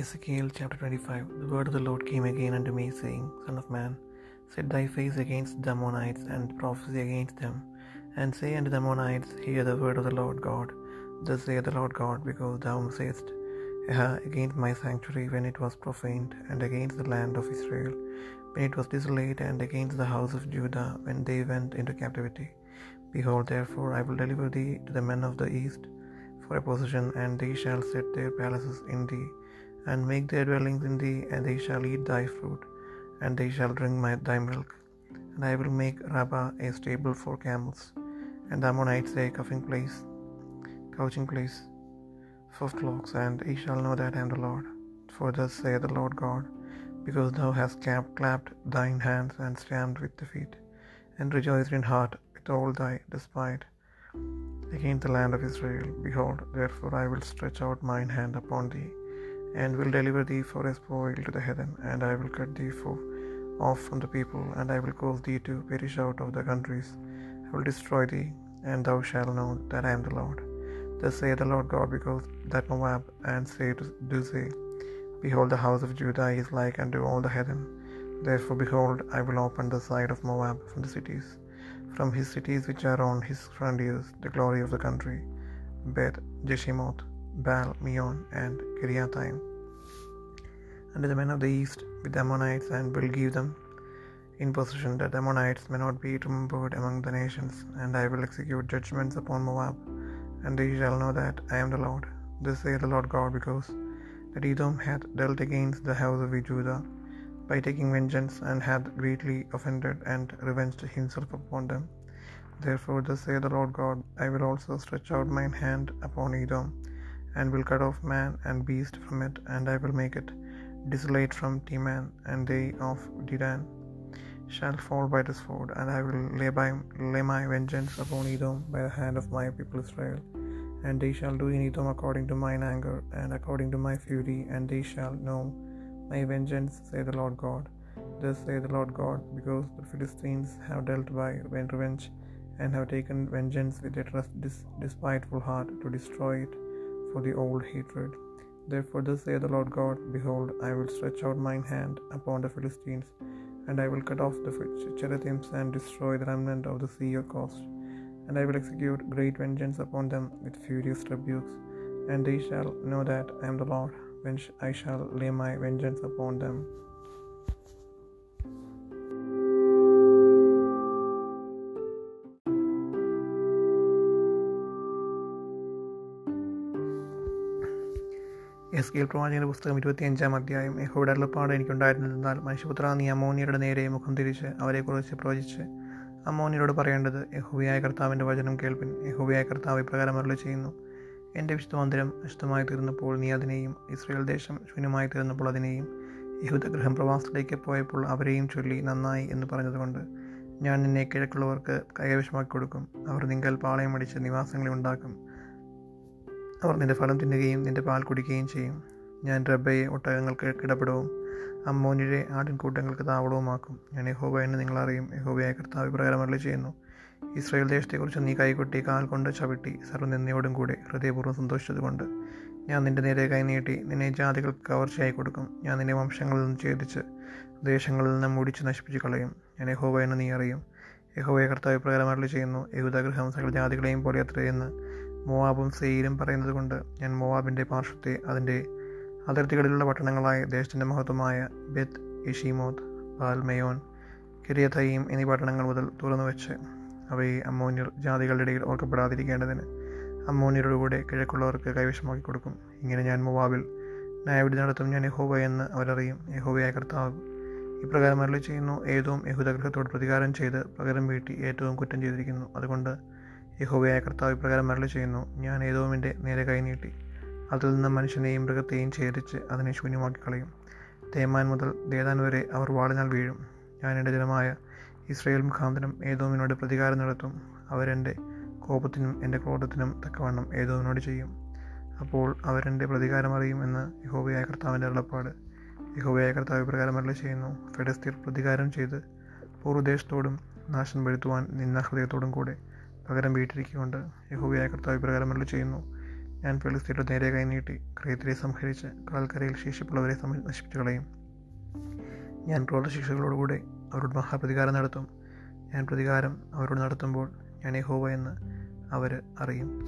Ezekiel chapter 25 The word of the Lord came again unto me, saying, Son of man, set thy face against the Ammonites, and prophesy against them, and say unto the Ammonites, Hear the word of the Lord God. Thus saith the Lord God, because thou sayest, against my sanctuary when it was profaned, and against the land of Israel when it was desolate, and against the house of Judah when they went into captivity. Behold, therefore, I will deliver thee to the men of the east for a possession, and they shall set their palaces in thee, and make their dwellings in thee, and they shall eat thy fruit, and they shall drink my, thy milk. And I will make Rabbah a stable for camels, and Ammonites a coughing place, couching place for flocks, and ye shall know that I am the Lord. For thus saith the Lord God, because thou hast clapped thine hands and stamped with the feet, and rejoiced in heart with all thy despite against the land of Israel. Behold, therefore I will stretch out mine hand upon thee, and will deliver thee for a spoil to the heathen, and I will cut thee off from the people, and I will cause thee to perish out of the countries. I will destroy thee, and thou shalt know that I am the Lord. Thus saith the Lord God, because that Moab and say do say, Behold, the house of Judah is like unto all the heathen. Therefore, behold, I will open the side of Moab from the cities, from his cities which are on his frontiers, the glory of the country, Beth Jeshimoth, Baal, Meon, and Kiriathaim, unto the men of the east with the Ammonites, and will give them in possession, that the Ammonites may not be remembered among the nations. And I will execute judgments upon Moab, and they shall know that I am the Lord. This saith the Lord God, because that Edom hath dealt against the house of Judah by taking vengeance, and hath greatly offended and revenged himself upon them. Therefore, thus saith the Lord God, I will also stretch out mine hand upon Edom, and will cut off man and beast from it, and I will make it desolate from Teman, and they of Dedan shall fall by the sword, and I will lay, by, lay my vengeance upon Edom by the hand of my people Israel. And they shall do in Edom according to mine anger, and according to my fury, and they shall know my vengeance, say the Lord God. Thus say the Lord God, because the Philistines have dealt by revenge, and have taken vengeance with a despiteful heart to destroy it for the old hatred. Therefore, thus saith the Lord God, Behold, I will stretch out mine hand upon the Philistines, and I will cut off the Cherethims and destroy the remnant of the sea of coast. And I will execute great vengeance upon them with furious rebukes, and they shall know that I am the Lord, when I shall lay my vengeance upon them. Ezekiel പ്രവാചകന്റെ പുസ്തകം ഇരുപത്തിയഞ്ചാം അധ്യായം യഹോയുടെ അരുളപ്പാട് എനിക്കുണ്ടായിരുന്നതെന്നാൽ മനുഷ്യപുത്ര നീ അമോനിയുടെ നേരെ മുഖം തിരിച്ച് അവരെക്കുറിച്ച് പ്രവചിച്ച്. അമോനിയോട് പറയേണ്ടത് യഹോവിയായ കർത്താവിന്റെ വചനം കേൾപ്പിൻ. യഹോവിയായ കർത്താവ് ഇപ്രകാരം അരുളി ചെയ്യുന്നു. എന്റെ വിശുദ്ധ മന്ദിരം അശുദ്ധമായി തീർന്നപ്പോൾ നീ അതിനെയും ഇസ്രയേൽ ദേശം ശൂന്യമായി തീർന്നപ്പോൾ അതിനെയും യഹൂദഗ്രഹം പ്രവാസത്തിലേക്ക് പോയപ്പോൾ അവരെയും ചൊല്ലി നന്നായി എന്ന് പറഞ്ഞതുകൊണ്ട് ഞാൻ നിന്നെ കിഴക്കുള്ളവർക്ക് കൈവശമാക്കി കൊടുക്കും. അവർ നിങ്ങൾ പാളയം അടിച്ച് നിവാസങ്ങളെ ഉണ്ടാക്കും. അവർ നിന്റെ ഫലം തിന്നുകയും നിന്റെ പാൽ കുടിക്കുകയും ചെയ്യും. ഞാൻ റബ്ബയെ ഒട്ടകങ്ങൾക്ക് കിടപിടവും അമ്മോനിരെ ആടിൻകൂട്ടങ്ങൾക്ക് താവളവുമാക്കും. ഞാൻ യഹോബ എന്ന് നിങ്ങളറിയും. യഹോബയായ കർത്താവ് പ്രകാരം ചെയ്യുന്നു ഇസ്രായേൽ ദേശത്തെക്കുറിച്ച് നീ കൈകൊട്ടി കാൽ കൊണ്ട് ചവിട്ടി സർവനിന്ദയോടും കൂടെ ഹൃദയപൂർവം സന്തോഷിച്ചതുകൊണ്ട് ഞാൻ നിന്റെ നേരെ കൈനീട്ടി നിന്നെ ജാതികൾക്ക് കവർച്ചയായി കൊടുക്കും. ഞാൻ നിന്നെ വംശങ്ങളിൽ നിന്ന് ഛേദിച്ച് ദേശങ്ങളിൽ നിന്ന് മുടിച്ച് നശിപ്പിച്ച് കളയും. ഞാൻ യഹോബ എന്ന് നീ അറിയും. യഹോബയെ കർത്താവ് പ്രകാരം ചെയ്യുന്നു യഹൂദഗ്രഹം സകല ജാതികളെയും പോലെ അത്രയെന്ന് മോവാബും സെയിലും പറയുന്നത് കൊണ്ട് ഞാൻ മോവാബിന്റെ പാർശ്വത്തെ അതിന്റെ അതിർത്തികളിലുള്ള പട്ടണങ്ങളായ ദേശത്തിന്റെ മഹത്വമായ ബെത്ത് ഇഷിമോത് ബാൽമയോൻ കിരിയത്തയും എന്നീ പട്ടണങ്ങൾ മുതൽ തുറന്നു വെച്ച് അവയെ അമ്മോന്യർ ജാതികളുടെ ഇടയിൽ ഓർക്കപ്പെടാതിരിക്കേണ്ടതിന് അമ്മോന്യരുടെ കൂടെ കിഴക്കുള്ളവർക്ക് കൈവശമാക്കി കൊടുക്കും. ഇങ്ങനെ ഞാൻ മുവാബിൽ ന്യായവിധി നടത്തും ഞാൻ യഹോബ എന്ന് അവരറിയും. യഹോബയായ കർത്താവ് ഇപ്രകാരം അരളി ചെയ്യുന്നു ഏതവും യഹൂദഗ്രഹത്തോട് പ്രതികാരം ചെയ്ത് പകരം വീട്ടി ഏറ്റവും കുറ്റം ചെയ്തിരിക്കുന്നു. അതുകൊണ്ട് യഹോബയായ കർത്താവ് ഇപ്രകാരം മരളി ചെയ്യുന്നു ഞാൻ ഏതോമിന്റെ നേരെ കൈനീട്ടി അതിൽ നിന്ന് മനുഷ്യനെയും മൃഗത്തെയും ഛേദിച്ച് അതിനെ ശൂന്യമാക്കി കളയും തേമാൻ മുതൽ ദേദാൻ വരെ അവർ വാളിനാൽ വീഴും. ഞാൻ എന്റെ ജനമായ ഇസ്രയേൽ മുഖാന്തരം ഏതോമിനോട് പ്രതികാരം നടത്തും. അവരെന്റെ കോപത്തിനും എന്റെ ക്രോധത്തിനും തക്കവണ്ണം ഏതോമിനോട് ചെയ്യും. അപ്പോൾ അവരെന്റെ പ്രതികാരം അറിയും എന്ന് യഹോബയായ കർത്താവിന്റെ അരുളപ്പാട്. യഹോബയായ കർത്താവ് പ്രകാരം അരളി ചെയ്യുന്നു ഫെഡസ്തീർ പ്രതികാരം ചെയ്ത് പൂർവദേശത്തോടും നാശം വരുത്തുവാൻ നിന്ന ഹൃദയത്തോടും കൂടെ പകരം വീട്ടിരിക്കൊണ്ട് യഹോബയായ കർത്താവ് പ്രകാരം അരളി ചെയ്യുന്നു. ഞാൻ ഫെലിസ്തീരുടെ നേരെ കൈനീട്ടി ക്രേത്തിരെ സംഹരിച്ച് കാൽക്കരയിൽ ശേഷിപ്പുള്ളവരെ നശിപ്പിച്ചു കളയും. ഞാൻ ക്രോധശിക്ഷകളോടുകൂടെ അവരോട് മഹാപ്രതികാരം നടത്തും. ഞാൻ പ്രതികാരം അവരോട് നടത്തുമ്പോൾ ഞാൻ യഹോവ എന്ന് അവർ അറിയും.